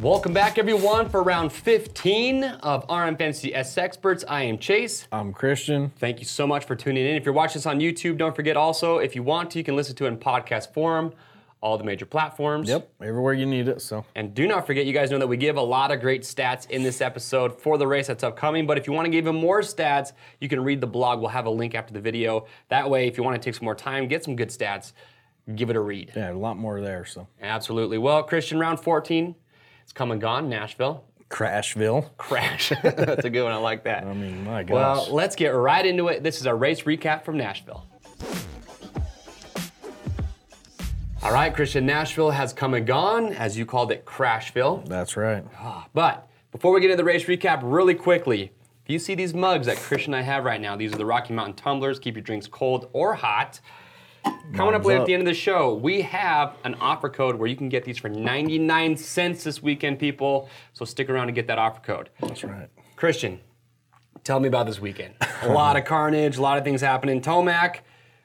Welcome back, everyone, for round 15 of RM Fantasy S Experts. I am Chase. I'm Christian. Thank you so much for tuning in. If you're watching this on YouTube, don't forget also, if you want to, you can listen to it in podcast form, all the major platforms. Yep, everywhere you need it. So And do not forget, you guys know that we give a lot of great stats in this episode for the race that's upcoming. But if you want to give even more stats, you can read the blog. We'll have a link after the video. That way, if you want to take some more time, get some good stats, give it a read. yeah, a lot more there. So Absolutely. Well, Christian, round 14, it's come and gone, Nashville. Crashville. Crash. that's a good one. I like that. I mean, my gosh. Well, let's get right into it. This is our race recap from Nashville. All right, Christian, Nashville has come and gone, as you called it, Crashville. That's right. Ah, but before we get into the race recap, really quickly, if you see these mugs that Christian and I have right now, these are the Rocky Mountain tumblers. Keep your drinks cold or hot. Coming up later at the end of the show, we have an offer code where you can get these for 99 cents this weekend, people. So stick around and get that offer code. That's right. Christian, tell me about this weekend. A lot of carnage, a lot of things happening. Tomac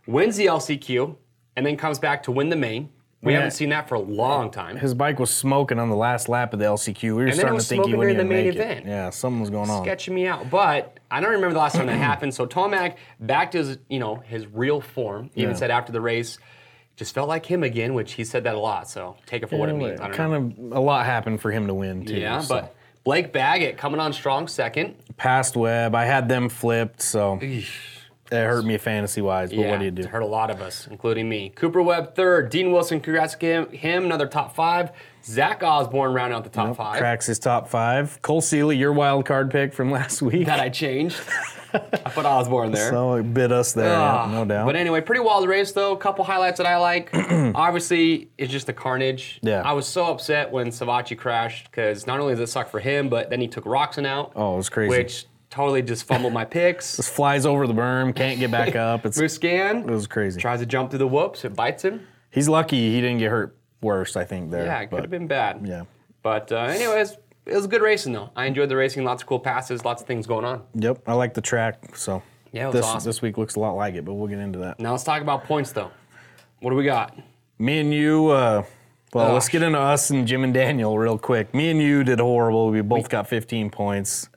wins the LCQ and then comes back to win the main. We Yeah. haven't seen that for a long time. His bike was smoking on the last lap of the LCQ. We were it starting to think he wouldn't even make main it. event. Yeah, something was going on. sketching me out. But I don't remember the last time that happened. So Tomac back to his, you know, his real form. Even Yeah. said after the race, just felt like him again, which he said that a lot. So take it for what it means. I don't kind know. of a lot happened for him to win too. yeah, so. but Blake Baggett coming on strong second. past Webb, I had them flipped, so it hurt me fantasy wise. But what do you do? It hurt a lot of us, including me. Cooper Webb third. Dean Wilson, congrats to him. him another top five. Zach Osborne round out the top five. Cracks his top five. Cole Seely, your wild card pick from last week. That I changed. I put Osborne there. so it bit us there, yeah, Ah, no doubt. But anyway, pretty wild race though. A couple highlights that I like. Obviously, it's just the carnage. Yeah. I was so upset when Savatgy crashed because not only does it suck for him, but then he took Roczen out. Oh, it was crazy. Which totally just fumbled my picks. Just flies over the berm, can't get back up. It's, it was crazy. tries to jump through the whoops. It bites him. He's lucky he didn't get hurt worse, I think, there. Yeah, it could have been bad. Yeah. But uh, anyways, it was good racing though. I enjoyed the racing. Lots of cool passes. Lots of things going on. Yep, I like the track, so Yeah, this awesome. this week looks a lot like it, but we'll get into that. Now let's talk about points though. What do we got? Me and you, uh, well, let's get into us and Jim and Daniel real quick. Me and you did horrible. We both got 15 points.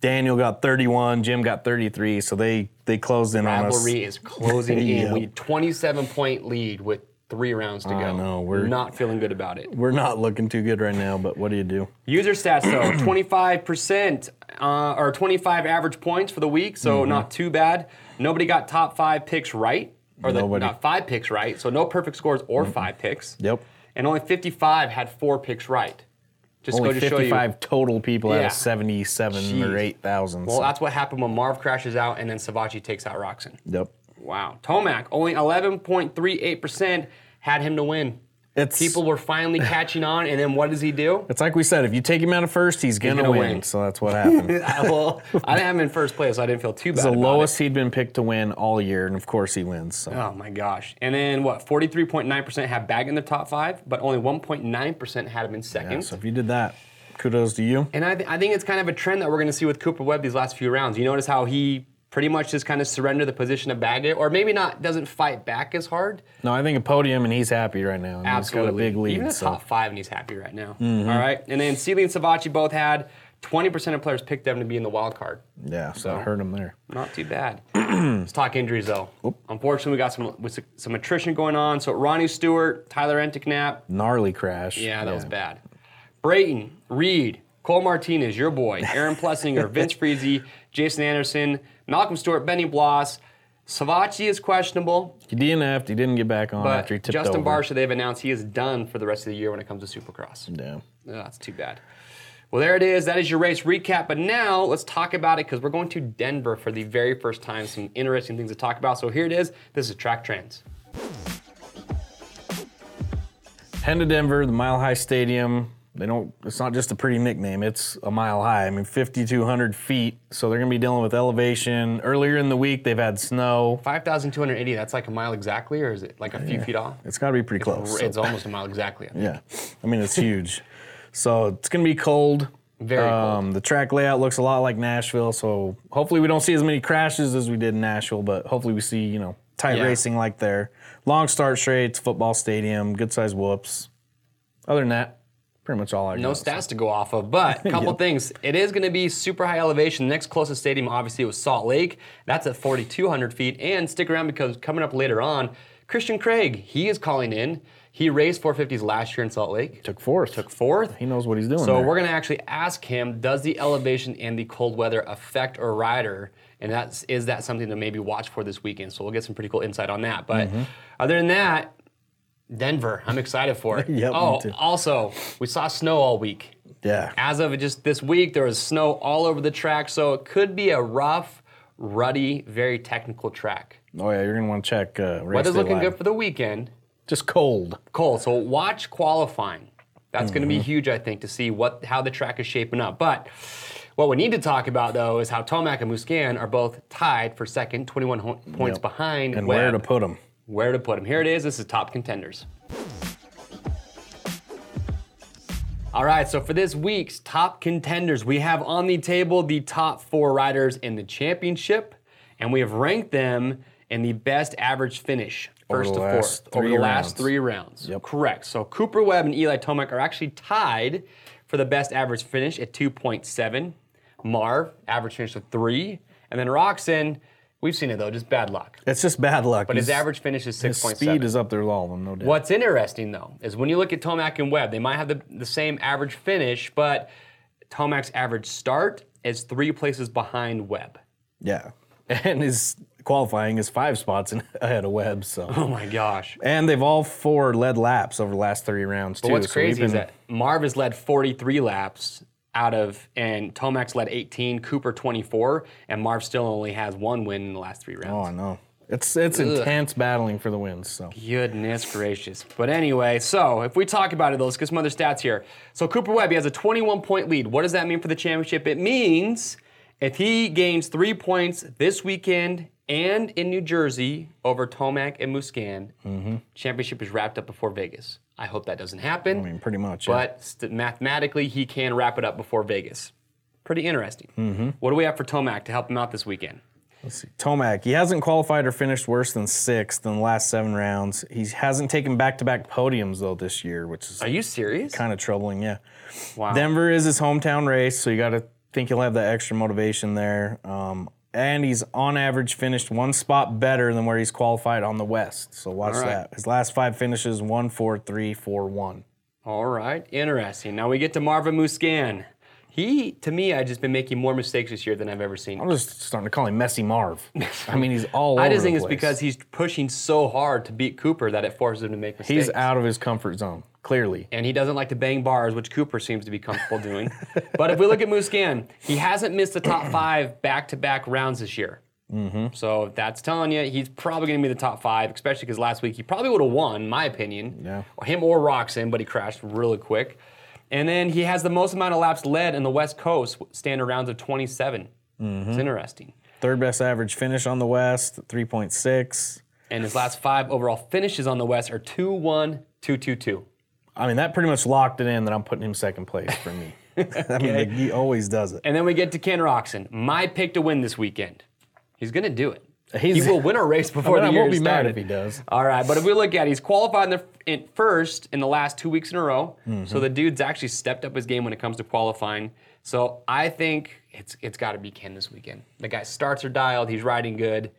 Daniel got 31, Jim got 33, so they they closed in on us. Rivalry is closing in. We 27 point lead with three rounds to go. know, we're- not feeling good about it. We're not looking too good right now, but what do you do? User stats though, 25% uh, or 25 average points for the week, so Mm-hmm. not too bad. Nobody got top five picks right, or the, not five picks right, so no perfect scores or five picks. Yep. And only 55 had four picks right. Just Only go to show you. 55 total people out Yeah. of 77 Jeez. or 8,000. Well, so- that's what happened when Marv crashes out and then Savatgy takes out Roczen. yep. Wow. Tomac, only 11.38% had him to win. It's People were finally catching on, and then what does he do? It's like we said, if you take him out of first, he's gonna, gonna win. win. So that's what happened. well, I didn't have him in first place, so I didn't feel too bad. the about lowest he'd been picked to win all year, and of course he wins. So Oh my gosh. And then what? 43.9% had Bag in the top five, but only 1.9% had him in second. Yeah, so if you did that, kudos to you. And I, th- I think it's kind of a trend that we're going to see with Cooper Webb these last few rounds. You notice how he pretty much just kind of surrender the position of Baggett, or maybe not, doesn't fight back as hard. No, I think a podium, and he's happy right now. Absolutely. He's got a big lead. Even the so. Mm-hmm. top five, and he's happy right now. All right. And then Seely and Savatgy both had 20% of players picked them to be in the wild card. Yeah, so I heard him there. Not too bad. Let's talk injuries though. Unfortunately, we got some with some attrition going on. So Ronnie Stewart, Tyler Enticknap. Gnarly crash. Yeah, that was bad. Brayton, Reed, Cole Martinez, your boy, Aaron Plessinger, Vince Friese, Jason Anderson, Malcolm Stewart, Benny Bloss. Savatgy is questionable, He DNF'd. He didn't get back on but after he tipped Justin over. Barcia, they've announced he is done for the rest of the year when it comes to Supercross. Yeah. Oh, that's too bad. Well, there it is. That is your race recap. But now let's talk about it because we're going to Denver for the very first time. Some interesting things to talk about. So here it is. This is Track Trends. Head to Denver, the Mile High Stadium. They don't. It's not just a pretty nickname. It's a mile high. I mean, 5,200 feet. So they're going to be dealing with elevation. Earlier in the week, they've had snow. 5,280, that's like a mile exactly, or is it like a few feet off? It's got to be pretty close. so- It's almost a mile exactly. I think. Yeah, I mean it's huge. so it's gonna be cold. Very cold. um, The track layout looks a lot like Nashville, so hopefully we don't see as many crashes as we did in Nashville, but hopefully we see you know tight Yeah. racing like there. Long start straights, football stadium, good size whoops. Other than that, pretty much all I no got. stats to go off of, but a couple Yep. things. It is going to be super high elevation. The next closest stadium, obviously, was Salt Lake. That's at 4,200 feet. And stick around because coming up later on, Christian Craig, he is calling in. He raced 450s last year in Salt Lake. Took fourth. Took fourth. He knows what he's doing. So there. we're going to actually ask him: Does the elevation and the cold weather affect a rider? And that's is that something to maybe watch for this weekend? So we'll get some pretty cool insight on that. But Mm-hmm. other than that, Denver, I'm excited for it. Yep, oh, also we saw snow all week. yeah. As of just this week, there was snow all over the track, so it could be a rough, ruddy, very technical track. Oh yeah, you're gonna want to check. Uh, Weather's looking good for the weekend. Just cold. Cold. So watch qualifying. That's going to Mm-hmm. be huge, I think, to see what how the track is shaping up. But what we need to talk about though is how Tomac and Musquin are both tied for second, 21 ho- points Yep. behind. And Webb. where to put them? Where to put them? Here it is. This is top contenders. All right, so for this week's top contenders, we have on the table the top four riders in the championship, and we have ranked them in the best average finish, first to fourth, over the last three rounds. Yep. Correct. So Cooper Webb and Eli Tomac are actually tied for the best average finish at 2.7. Marv, average finish of three. And then Roczen, we've seen it though, just bad luck. It's just bad luck. But his average finish is his 6.7. speed is up there with all of them, no doubt. What's interesting though is when you look at Tomac and Webb, they might have the, the same average finish, but Tomac's average start is three places behind Webb. Yeah, and his qualifying is five spots in, ahead of Webb. So, Oh my gosh. and they've all four led laps over the last three rounds too. What's so crazy is that Marv has led 43 laps out of, and Tomac's led 18, Cooper 24, and Marv still only has one win in the last three rounds. Oh, I know. It's it's intense battling for the wins. So Goodness gracious. But anyway, so if we talk about it, though, let's get some other stats here. So Cooper Webb, he has a 21 point lead. What does that mean for the championship? It means if he gains three points this weekend and in New Jersey over Tomac and Musquin, championship is wrapped up before Vegas. I hope that doesn't happen. I mean, pretty much. yeah. But st- mathematically, he can wrap it up before Vegas. Pretty interesting. Mm-hmm. What do we have for Tomac to help him out this weekend? Let's see. Tomac, he hasn't qualified or finished worse than sixth in the last seven rounds. He hasn't taken back-to-back podiums though this year, which is Are you serious? kind of troubling. Yeah. Wow. Denver is his hometown race, so you got to think he'll have that extra motivation there. Um, and he's on average finished one spot better than where he's qualified on the West. So watch right. that. His last five finishes one, four, three, four, one. All right, interesting. Now we get to Marvin Musquin. He, to me, I've just been making more mistakes this year than I've ever seen. I'm just starting to call him Messy Marv. I mean, he's all I just think it's because he's pushing so hard to beat Cooper that it forces him to make mistakes. he's out of his comfort zone. Clearly, and he doesn't like to bang bars, which Cooper seems to be comfortable doing. but if we look at Musquin, he hasn't missed the top five back-to-back rounds this year. Mm-hmm. So that's telling you he's probably going to be the top five, especially because last week he probably would have won, in my opinion. Yeah. Him or Roczen, but he crashed really quick. And then he has the most amount of laps led in the West Coast, standard rounds of 27. Mm-hmm. It's interesting. third best average finish on the West, 3.6. And his last five overall finishes on the West are 2 1, 2 2 2. I mean, that pretty much locked it in that I'm putting him second place for me. I mean, like, he always does it. And then we get to Ken Roczen, my pick to win this weekend. He's going to do it. He's- he will win a race before I mean, the I won't be mad if he does. All right, but if we look at it, he's qualified in the in first in the last two weeks in a row. Mm-hmm. So the dude's actually stepped up his game when it comes to qualifying. So I think it's it's got to be Ken this weekend. The guy starts are dialed. He's riding good.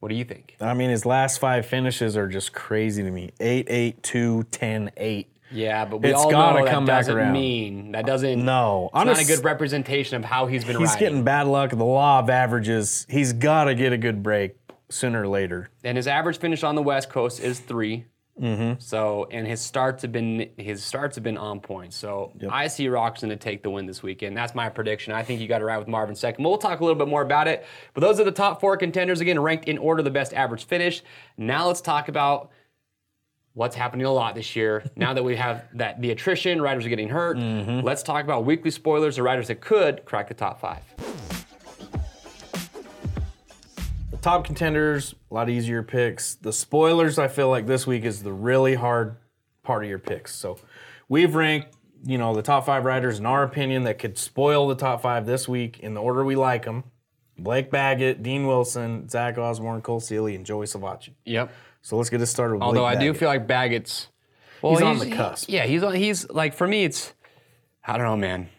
What do you think? I mean, his last five finishes are just crazy to me 8, 8, 2, 10, 8. Yeah, but we It's all gotta know that come back doesn't around. mean that doesn't. No. it's not a good representation of how he's been riding. He's riding. getting bad luck. The law of averages. He's got to get a good break sooner or later. and his average finish on the West Coast is 3 Mm-hmm. So, and his starts have been his starts have been on point. So, I see Roczen to take the win this weekend. That's my prediction. I think you got to ride with Marvin second. We'll talk a little bit more about it. But those are the top four contenders again, ranked in order the best average finish. Now let's talk about what's happening a lot this year. now that we have that the attrition, riders are getting hurt. Mm-hmm. Let's talk about weekly spoilers, the riders that could crack the top five. The top contenders, a lot easier picks. The spoilers, I feel like this week is the really hard part of your picks. So we've ranked, you know, the top five riders in our opinion that could spoil the top five this week in the order we like them. Blake Baggett, Dean Wilson, Zach Osborne, Cole Seely, and Joey Savatgy. Yep. So let's get this started with Although Blake I do Baggett. feel like Baggett's well, He's on the cusp. Yeah, he's on. He's like for me, it's I don't know, man.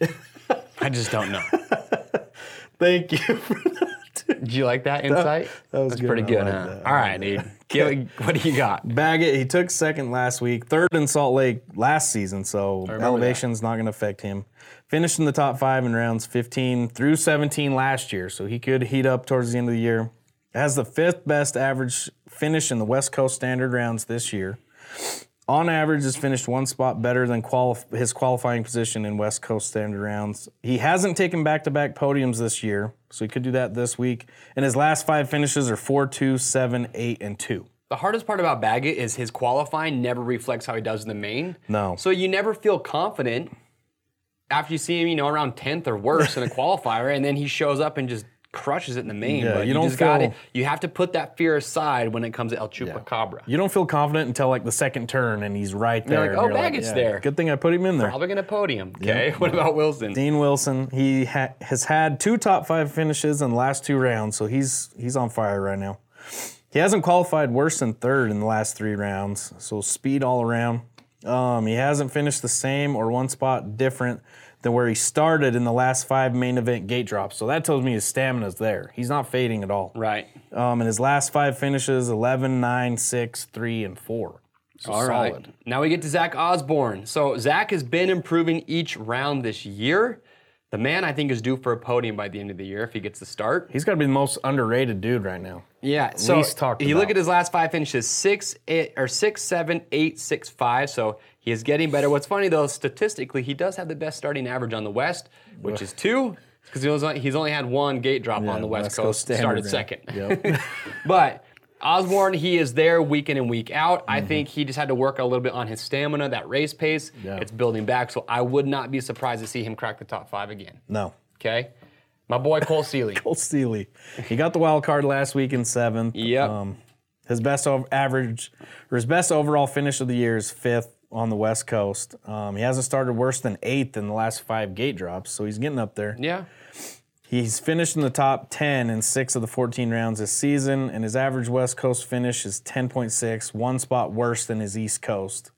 I just don't know. Thank you. For that. Did you like that insight? that was That's good. pretty I good, like huh? that. All right, dude. Give- what do you got? Baggett, he took second last week, third in Salt Lake last season, so remember elevation's not going to affect him. Finished in the top five in rounds 15 through 17 last year, so he could heat up towards the end of the year. Has the fifth best average finish in the West Coast standard rounds this year. On average, has finished one spot better than quali- his qualifying position in West Coast standard rounds. He hasn't taken back to back podiums this year, so he could do that this week. And his last five finishes are 4 2, 7, 8, and 2. The hardest part about Baggett is his qualifying never reflects how he does in the main. No. So you never feel confident after you see him, you know, around 10th or worse in a qualifier, and then he shows up and just crushes it in the main. Yeah, but you you, don't just got it. You have to put that fear aside when it comes to El Chupacabra. You don't feel confident until like the second turn and he's right there. like, and "Oh, you're Baggett's there." Good thing I put him in there. Probably gonna podium. Okay. What about Wilson? Dean Wilson, he ha- has had two top five finishes in the last two rounds, so he's he's on fire right now. He hasn't qualified worse than third in the last three rounds, so speed all around. Um, he hasn't finished the same or one spot different than where he started in the last five main event gate drops. So that tells me his stamina's there. He's not fading at all. Right. Um, in his last five finishes 11, 9, 6, 3, and 4. So All right. solid. Now we get to Zach Osborne. So Zach has been improving each round this year. The man, I think, is due for a podium by the end of the year if he gets the start. He's got to be the most underrated dude right now. Yeah. So least talked you look at his last five finishes: six, eight, or six, seven, eight, six, five. So he is getting better. What's funny though, statistically, he does have the best starting average on the West, which is two, because he only- he's only had one gate drop on the West, Coast. standard started second. Yep. But Osborne, he is there week in and week out. I Mm-hmm. think he just had to work a little bit on his stamina, that race pace. Yeah. It's building back. So I would not be surprised to see him crack the top five again. no. Okay. My boy Cole Seely. Cole Steely. He got the wild card last week in seventh. Yep. his best average, or his best overall finish of the year is fifth on the West Coast. Um, he hasn't started worse than eighth in the last five gate drops, so he's getting up there. yeah. He's finished in the top 10 in six of the 14 rounds this season, and his average West Coast finish is 10.6, one spot worse than his East Coast.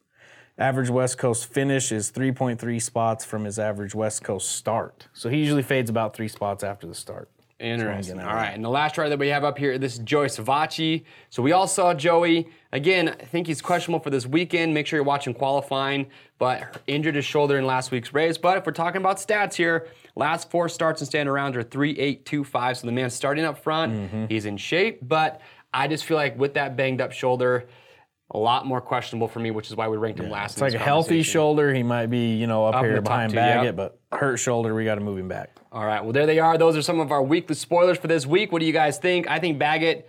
Average West Coast finish is 3.3 spots from his average West Coast start. So he usually fades about three spots after the start. Interesting. All right, and the last rider that we have up here, this is Joey Savatgy. So we all saw Joey. Again, I think he's questionable for this weekend. Make sure you're watching qualifying, but injured his shoulder in last week's race. But if we're talking about stats here, last four starts and stand rounds are three, eight, two, five. So the man's starting up front. Mm-hmm. He's in shape, but I just feel like with that banged up shoulder, a lot more questionable for me, which is why we ranked him last. It's like a healthy shoulder. He might be, you know, up, Up here behind two, Baggett, yep. but hurt shoulder, we got to move him back. All right, well, there they are. Those are some of our weekly spoilers for this week. What do you guys think? I think Baggett,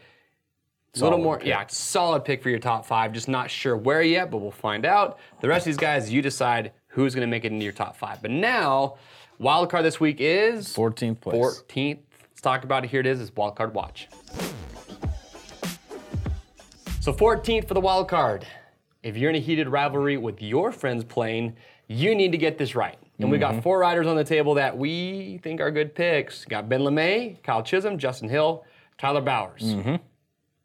a little more, pick. yeah, solid pick for your top five. Just not sure where yet, but we'll find out. The rest of these guys, you decide who's going to make it into your top five. But now, wild card this week is 14th place. 14th. Let's talk about it. Here it is. It's wild card watch. So 14th for the wild card. If you're in a heated rivalry with your friends playing, you need to get this right. And we Mm-hmm. got four riders on the table that we think are good picks. Got Ben Lamay, Kyle Chisholm, Justin Hill, Tyler Bowers.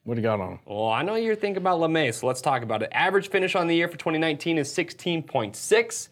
What do you got on him? Well, I know you're thinking about Lamay, so let's talk about it. Average finish on the year for 2019 is 16.6.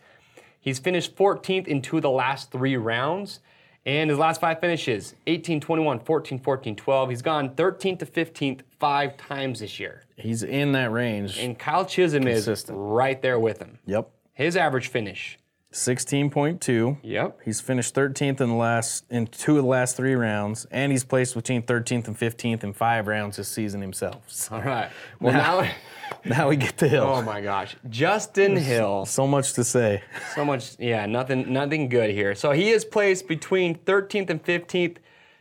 He's finished 14th in two of the last three rounds. And his last five finishes 18, 21, 14, 14, 12. He's gone 13th to 15th five times this year. He's in that range. And Kyle Chisholm is right there with him. yep. His average finish. 16.2. Yep. He's finished 13th in the last in two of the last three rounds, and he's placed between 13th and 15th in five rounds this season himself. So All right. Well, now, now we get to Hill. oh my gosh. Justin Hill. So much to say. So much, yeah, nothing, nothing good here. So he is placed between 13th and 15th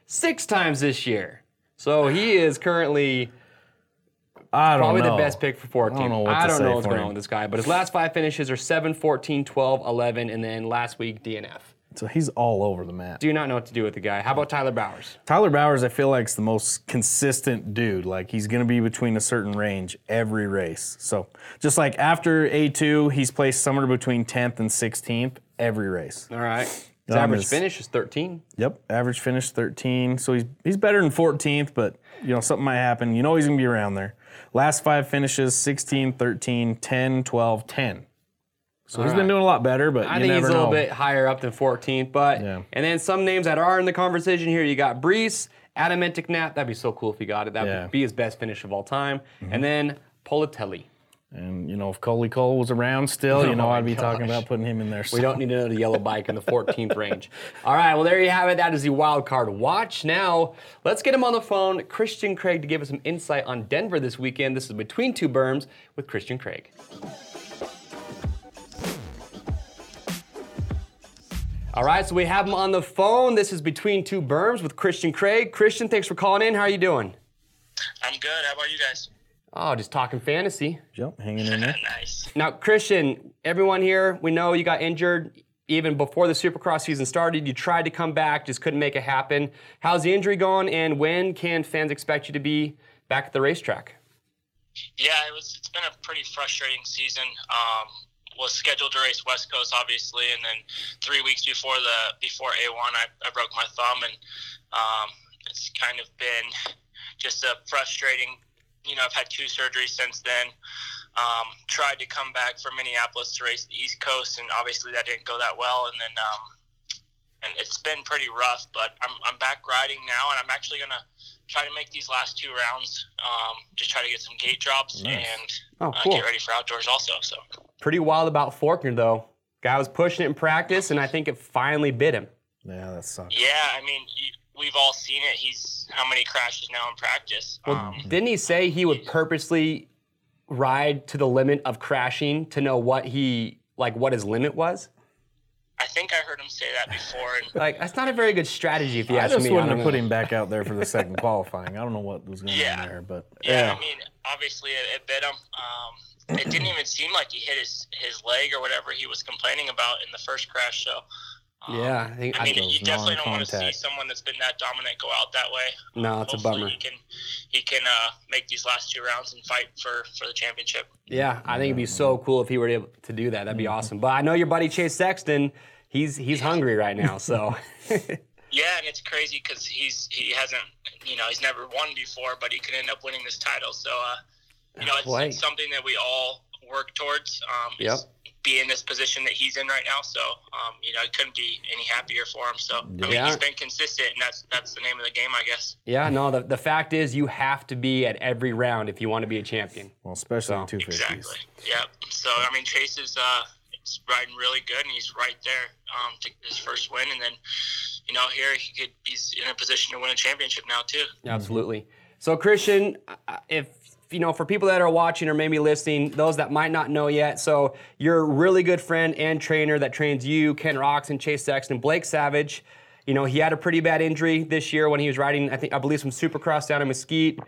six times this year. So he is currently I don't probably know. the best pick for 14. I don't know what I don't know what's going him. on with this guy, but his last five finishes are 7, 14, 12, 11, and then last week DNF. So he's all over the map. Do you not know what to do with the guy. How about Tyler Bowers? Tyler Bowers, I feel like is the most consistent dude. Like he's going to be between a certain range every race. So just like after A2, he's placed somewhere between 10th and 16th every race. All right. His average his- finish is 13. Yep, average finish 13. So he's he's better than 14th, but you know something might happen. You know he's going to be around there. Last five finishes 16, 13, 10, 12, 10. So he's All been doing a lot better, but I think he's a little know. bit higher up than 14th, but Yeah. and then some names that are in the conversation here. You got Brees, Adam Nap. That'd be so cool if he got it. That'd Yeah. Mm-hmm. be his best finish of all time. And then Politelli. And you know, if Coley Cole was around still, you oh know, Oh I'd be talking about putting him in there. We don't need another yellow bike in the 14th range. All right, well there you have it. That is the wild card watch. Now let's get him on the phone, Christian Craig, to give us some insight on Denver this weekend. This is between two berms with Christian Craig. All right, so we have him on the phone. This is between two berms with Christian Craig. Christian, thanks for calling in. How are you doing? I'm good. How about you guys? Oh, just talking fantasy. Yep, hanging in there. nice. Now, Christian, everyone here, we know you got injured even before the Supercross season started. You tried to come back, just couldn't make it happen. How's the injury going, and when can fans expect you to be back at the racetrack? Yeah, it was. It's been a pretty frustrating season. Um, was scheduled to race West Coast, obviously, and then three weeks before the before A1, I, I broke my thumb, and um, it's kind of been just a frustrating. You know, I've had two surgeries since then. Um, tried to come back from Minneapolis to race the East Coast, and obviously that didn't go that well. And then, um, and it's been pretty rough. But I'm I'm back riding now, and I'm actually gonna try to make these last two rounds. Um, just try to get some gate drops Nice. and Oh, uh, get ready for outdoors also. So. Pretty wild about Forkner, though. Guy was pushing it in practice, and I think it finally bit him. Yeah, that sucks. Yeah, I mean, we've all seen it. He's how many crashes now in practice? Well, Um, didn't he say he would purposely ride to the limit of crashing to know what he like what his limit was? I think I heard him say that before. And Like that's not a very good strategy if you I ask just me. wouldn't don't have put him back out there for the second qualifying. I don't know what was going Yeah. on there, but yeah, Yeah. I mean, obviously it, it bit him. Um, it didn't even seem like he hit his, his leg or whatever he was complaining about in the first crash. So. Um, Yeah, I think I mean, you definitely don't want to see someone that's been that dominant go out that way. No, it's a bummer. He can, he can uh, make these last two rounds and fight for, for the championship. Yeah, I think it'd be so cool if he were able to do that. That'd be awesome. But I know your buddy Chase Sexton, he's he's hungry right now. So Yeah, and it's crazy because he's he hasn't you know he's never won before, but he could end up winning this title. So uh, you know it's, it's something that we all work towards. Um, Yep. Be in this position that he's in right now. So um, you know I couldn't be any happier for him. So I mean Yeah. he's been consistent, and that's that's the name of the game, I guess. yeah, no. The, the fact is, you have to be at every round if you want to be a champion. well, especially So, in 250s. Exactly. Yep. So I mean Chase is uh, is riding really good, and he's right there um, to get his first win, and then. You know, here he could he's in a position to win a championship now too. Absolutely. So Christian, if you know, for people that are watching or maybe listening, those that might not know yet, so you're really good friend and trainer that trains you, Ken Rocks, and Chase Sexton, Blake Savage. You know, he had a pretty bad injury this year when he was riding, I think, I believe, some Supercross down in Mesquite.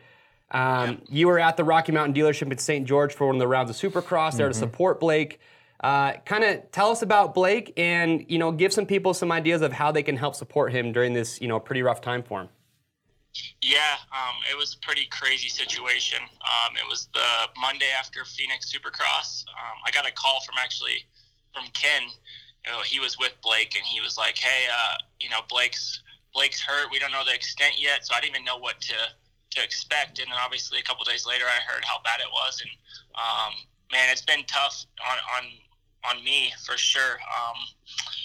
Um, You were at the Rocky Mountain dealership in St. George for one of the rounds of Supercross there to support Blake. Uh, kind of tell us about Blake and you know give some people some ideas of how they can help support him during this you know pretty rough time for him. Yeah, um, it was a pretty crazy situation. Um, it was the Monday after Phoenix Supercross. Um, I got a call from actually from Ken. You know, he was with Blake, and he was like, "Hey, uh, you know, Blake's Blake's hurt. We don't know the extent yet, so I didn't even know what to to expect." And then obviously a couple days later, I heard how bad it was, and um, man, it's been tough on on on me for sure. Um,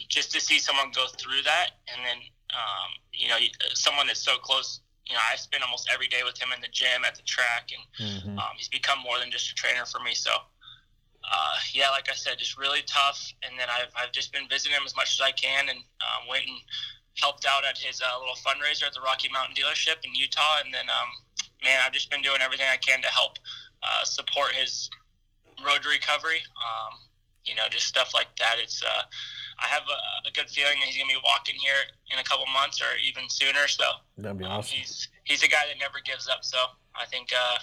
just to see someone go through that, and then um, you know, someone that's so close you know, I spend almost every day with him in the gym, at the track, and Mhm. um, he's become more than just a trainer for me. So, uh, yeah, like I said, just really tough. And then I've, I've just been visiting him as much as I can and um, went and helped out at his uh, little fundraiser at the Rocky Mountain dealership in Utah. And then, um, man, I've just been doing everything I can to help uh, support his road recovery. Um, you know, just stuff like that. It's, uh, I have a, a good feeling that he's going to be walking here in a couple months or even sooner. So, That'd be um, awesome. he's he's a guy that never gives up. So I think uh,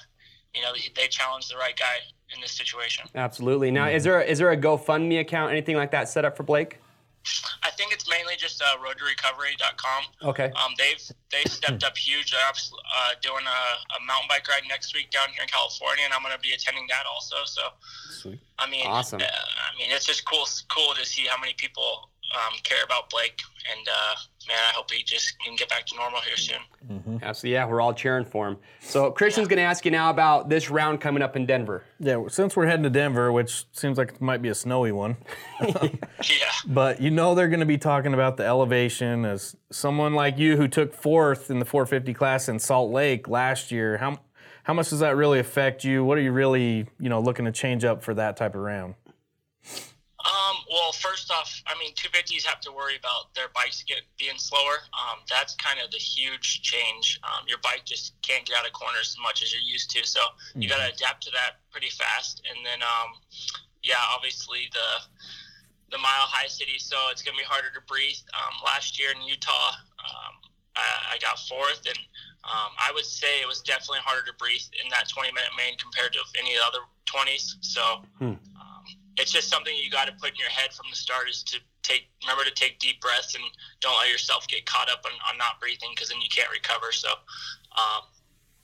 you know they, they challenged the right guy in this situation. Absolutely. Now, is there is there a GoFundMe account, anything like that, set up for Blake? I think it's mainly just uh, roadtorecovery.com. Okay. Um, they've they've stepped up huge. They're abs- uh, doing a, a mountain bike ride next week down here in California, and I'm going to be attending that also. So Sweet. I mean, Awesome. uh, I mean, it's just cool cool to see how many people um, care about Blake, and uh, man, I hope he just can get back to normal here soon. Absolutely, yeah, we're all cheering for him. So Christian's going to ask you now about this round coming up in Denver. Yeah, since we're heading to Denver, which seems like it might be a snowy one, Yeah. but you know they're going to be talking about the elevation. As someone like you who took fourth in the 450 class in Salt Lake last year, how how much does that really affect you? What are you really you know looking to change up for that type of round? Well, first off, I mean, 250s have to worry about their bikes get being slower. Um, that's kind of the huge change. Um, your bike just can't get out of corners as much as you're used to, so you got to adapt to that pretty fast. And then, um, yeah, obviously the the mile high city, so it's gonna be harder to breathe. Um, last year in Utah, um, I, I got fourth, and um, I would say it was definitely harder to breathe in that 20 minute main compared to any of the other 20s. So um, it's just something you got to put in your head from the start is to take remember to take deep breaths and don't let yourself get caught up on, on not breathing because then you can't recover. So um,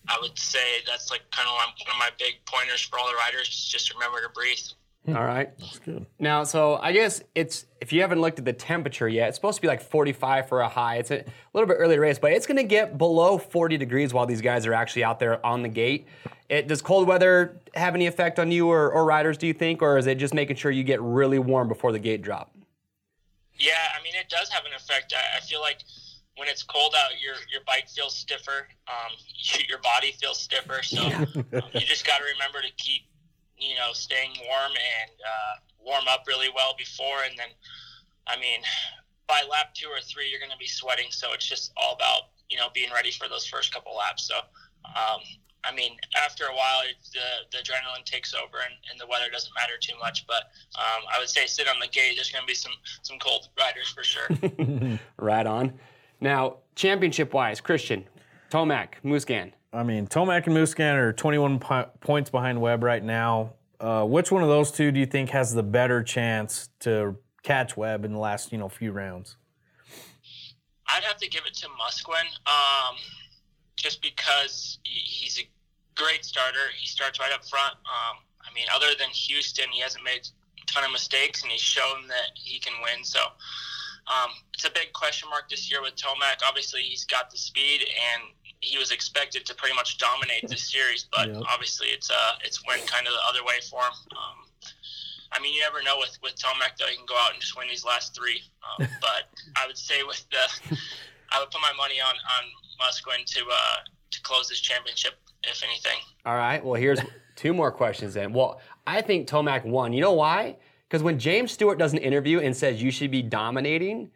I would say that's like kind of one of my big pointers for all the riders. is Just remember to breathe. All right. That's good. Now, so I guess it's if you haven't looked at the temperature yet, it's supposed to be like 45 for a high. It's a little bit early to race, but it's going to get below 40 degrees while these guys are actually out there on the gate. It, does cold weather have any effect on you or, or riders? Do you think, or is it just making sure you get really warm before the gate drop? Yeah, I mean it does have an effect. I, I feel like when it's cold out, your your bike feels stiffer. Um, your body feels stiffer. So um, you just got to remember to keep you know staying warm and uh, warm up really well before, and then I mean by lap two or three, you're going to be sweating. So it's just all about you know being ready for those first couple laps. So. Um, I mean, after a while, the, the adrenaline takes over and, and the weather doesn't matter too much. But um, I would say sit on the gate. There's going to be some some cold riders for sure. Right on. Now, championship wise, Christian, Tomac, Musquin. I mean, Tomac and Musquin are 21 po- points behind Webb right now. Uh, which one of those two do you think has the better chance to catch Webb in the last you know few rounds? I'd have to give it to Musquin, um, just because he's a great starter. He starts right up front. Um, I mean, other than Houston, he hasn't made a ton of mistakes, and he's shown that he can win. So um, it's a big question mark this year with Tomac. Obviously, he's got the speed, and he was expected to pretty much dominate this series. But Yep. obviously, it's uh, it's went kind of the other way for him. Um, I mean, you never know with with Tomac though. He can go out and just win these last three. Um, but I would say with the, I would put my money on on Musquin to uh, to close this championship, if anything. All right. Well, here's two more questions then. Well, I think Tomac won. You know why? Because when James Stewart does an interview and says you should be dominating,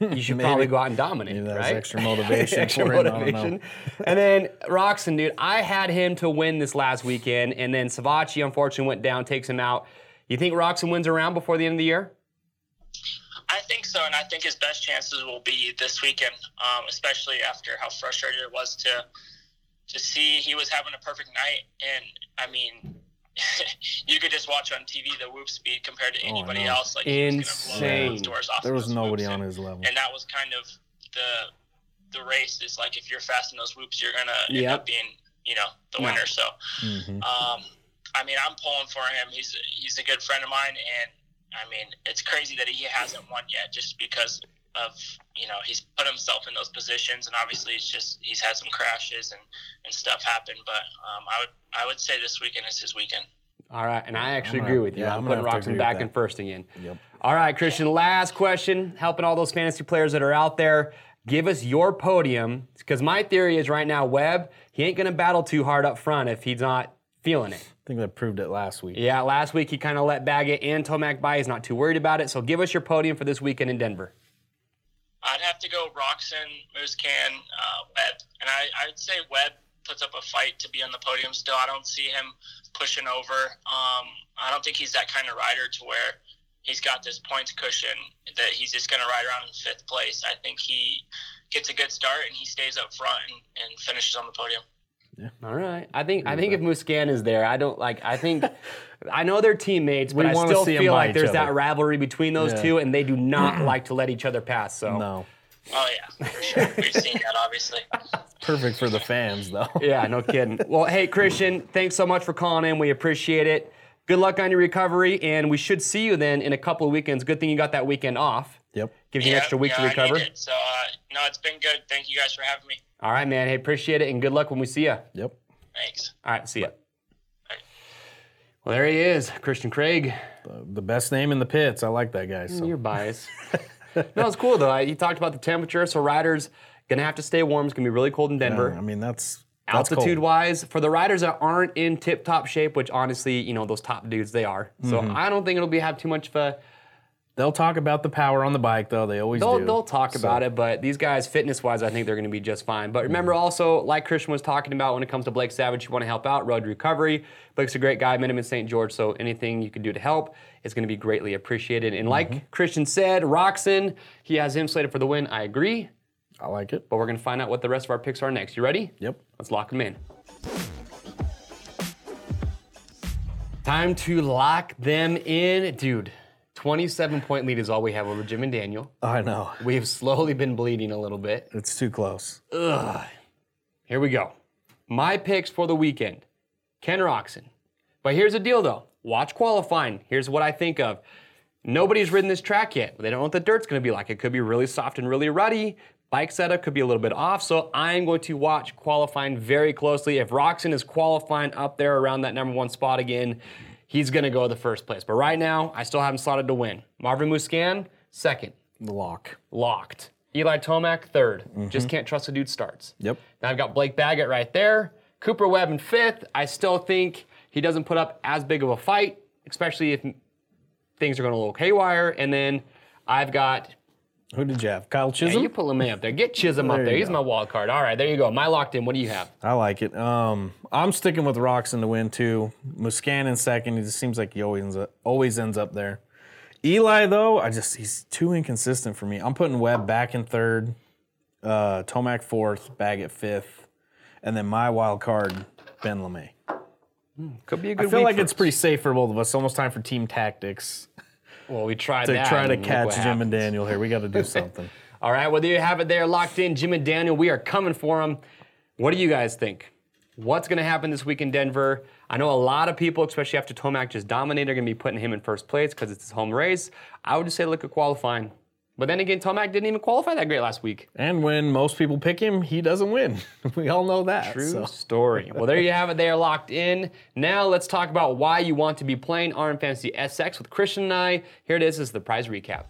you should probably go out and dominate, Maybe that was right? extra motivation extra for him, I don't know. motivation. And then Roczen, dude, I had him to win this last weekend, and then Savatgy unfortunately went down, takes him out. You think Roczen wins around before the end of the year? I think so, and I think his best chances will be this weekend, um, especially after how frustrated it was to to see he was having a perfect night. And I mean, you could just watch on TV the whoop speed compared to anybody know. else. Like he was gonna blow Insane. those doors off. There was nobody on his level. and that was kind of the the race. Is like if you're fast in those whoops, you're gonna end up being you know the No. winner. So. Mhm. Um, I mean, I'm pulling for him. He's he's a good friend of mine, and I mean, it's crazy that he hasn't won yet, just because of you know he's put himself in those positions, and obviously it's just he's had some crashes and, and stuff happen. But um, I would I would say this weekend is his weekend. All right, and I actually I'm agree with you. yeah, I'm, I'm putting have Roczen back in first again. Yep. All right, Christian, last question. Helping all those fantasy players that are out there, give us your podium. Because my theory is right now, Webb, he ain't going to battle too hard up front if he's not feeling it. I think that proved it last week. Yeah, last week he kind of let Baggett and Tomac by. He's not too worried about it. So give us your podium for this weekend in Denver. I'd have to go Roczen, Moose Can, uh, Webb, and I I'd say Webb puts up a fight to be on the podium. Still, I don't see him pushing over. Um, I don't think he's that kind of rider to where he's got this points cushion that he's just going to ride around in fifth place. I think he gets a good start and he stays up front and, and finishes on the podium. All right. I think I think if Musquin is there, I don't like. I think I know they're teammates, but We I wanna still see 'em feel by like each there's other. that rivalry between those Yeah. two, and they do not like to let each other pass. So No. Oh yeah, for sure. We've seen that obviously. Perfect for the fans, though. Yeah, no kidding. Well, hey, Christian, thanks so much for calling in. We appreciate it. Good luck on your recovery, and we should see you then in a couple of weekends. Good thing you got that weekend off. Yep. Gives you an extra week yeah, to I recover. need it. So uh, No, it's been good. Thank you guys for having me. All right, man. Hey, appreciate it, and good luck when we see you. Yep. Thanks. All right, see ya. Bye. Well, there he is, Christian Craig. The best name in the pits. I like that guy. So. You're biased. no, it's cool though. I- He talked about the temperature, so riders gonna have to stay warm. It's gonna be really cold in Denver. I mean, that's, that's Altitude cold. wise, for the riders that aren't in tip top shape, which honestly, you know, those top dudes they are. So Mm-hmm. I don't think it'll be have too much of a. They'll talk about the power on the bike, though. They always They'll, do. they'll talk So, about it, but these guys, fitness wise, I think they're going to be just fine. But remember Mm-hmm. also, like Christian was talking about when it comes to Blake Savage, you want to help out, Road Recovery. Blake's a great guy, met him in St. George, so anything you can do to help is going to be greatly appreciated. And like Mm-hmm. Christian said, Roczen, he has him slated for the win. I agree, I like it. but we're going to find out what the rest of our picks are next. You ready? Yep. Let's lock them in. Time to lock them in. Dude, 27 point lead is all we have over Jim and Daniel. I know. We've slowly been bleeding a little bit. It's too close. Here we go. My picks for the weekend Ken Roczen. But here's the deal though watch qualifying. Here's what I think of. Nobody's ridden this track yet. They don't know what the dirt's gonna be like. It could be really soft and really ruddy. Bike setup could be a little bit off. So I'm going to watch qualifying very closely. If Roczen is qualifying up there around that number one spot again, he's gonna go the first place. But right now, I still have him slotted to win. Marvin Musquin, second lock. locked. Eli Tomac, 3rd Mm-hmm. Just can't trust the dude starts. Yep. Now I've got Blake Baggett right there. Cooper Webb in fifth. I still think he doesn't put up as big of a fight, especially if things are going a little haywire. And then I've got, Who did you have? Kyle Chisholm? you pull him up there. Get Chisholm up There there. He's go. my wild card. All right, there you go. My locked in. What do you have? I like it. Um, I'm sticking with Roczen to win too. In second. He just seems like he always ends up, always ends up there. Eli though, I just he's too inconsistent for me. I'm putting Webb back in third, uh, Tomac fourth, Baggett fifth, and then my wild card Ben Lamay. Could be a good I feel like it's us. pretty safe for both of us. Almost time for team tactics Well, we tried to that. try to and look catch what Jim happened. and Daniel here. We got to do something. All right, well, there you have it there, locked in. Jim and Daniel, we are coming for them. What do you guys think? What's going to happen this week in Denver? I know a lot of people, especially after Tomac just dominated, are going to be putting him in first place because it's his home race. I would just say look at qualifying. But then again, Tomac didn't even qualify that great last week. and when most people pick him, he doesn't win. we all know that. True so. story. Well, there you have it. They are locked in. Now let's talk about why you want to be playing RM Fantasy SX with Christian and I. Here it is. This is the prize recap.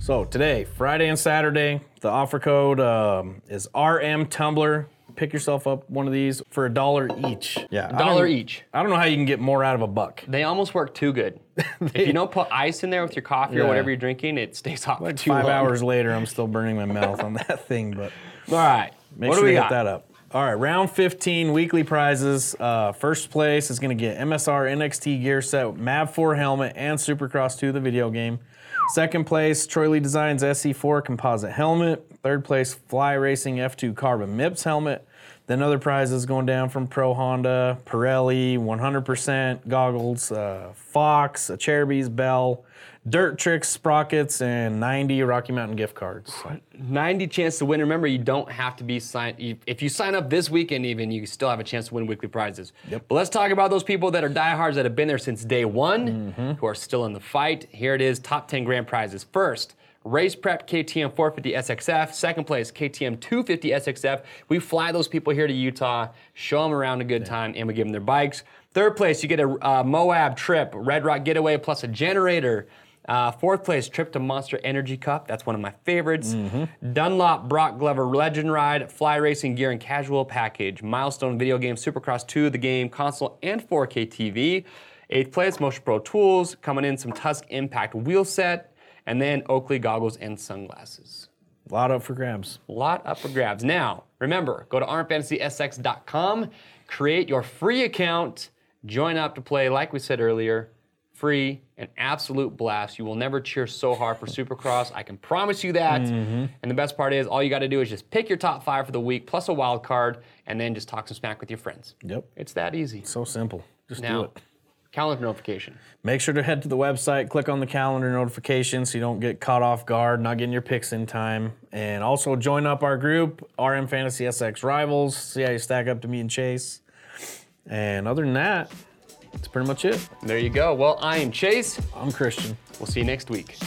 So today, Friday and Saturday, the offer code um, is RM Tumbler. Pick yourself up one of these for a dollar each. Yeah, a Dollar each. I don't know how you can get more out of a buck. They almost work too good. if you don't put ice in there with your coffee or Yeah. whatever you're drinking, it stays hot for Like too five long. hours later, I'm still burning my mouth on that thing, but All right. make what sure do we to got? hit that up. All right, round 15 weekly prizes. Uh, first place is going to get MSR NXT gear set, MAV4 helmet, and Supercross 2, the video game. Second place, Troy Lee Designs SE4 composite helmet. Third place, Fly Racing F2 carbon MIPS helmet. Then other prizes going down from Pro Honda, Pirelli, 100% goggles, uh, Fox, a Cherubies Bell, Dirt Tricks sprockets, and 90 Rocky Mountain gift cards. 90 chance to win. Remember, you don't have to be signed. If you sign up this weekend, even, you still have a chance to win weekly prizes. Yep. But let's talk about those people that are diehards that have been there since day one, Mm-hmm. who are still in the fight. Here it is top 10 grand prizes. First, Race Prep KTM 450 SXF. Second place, KTM 250 SXF. We fly those people here to Utah, show them around a good time, and we give them their bikes. Third place, you get a uh, Moab trip, Red Rock Getaway plus a generator. Uh, fourth place, trip to Monster Energy Cup. That's one of my favorites. Dunlop Broc Glover Legend Ride, Fly Racing Gear and Casual Package, Milestone Video Game Supercross 2, the game, console, and 4K TV. Eighth place, Motion Pro Tools, coming in some Tusk Impact wheel set, and then Oakley goggles and sunglasses. A lot up for grabs. A lot up for grabs. Now, remember, go to rmfantasysx.com, create your free account, join up to play, like we said earlier, free, an absolute blast. You will never cheer so hard for Supercross. I can promise you that. Mm-hmm. And the best part is, all you got to do is just pick your top five for the week, plus a wild card, and then just talk some smack with your friends. Yep. It's that easy. So simple. Just do it. Calendar notification. Make sure to head to the website, click on the calendar notification so you don't get caught off guard, not getting your picks in time. And also join up our group, RM Fantasy SX Rivals. See how you stack up to me and Chase. And other than that, that's pretty much it. There you go. Well, I am Chase. I'm Christian. We'll see you next week.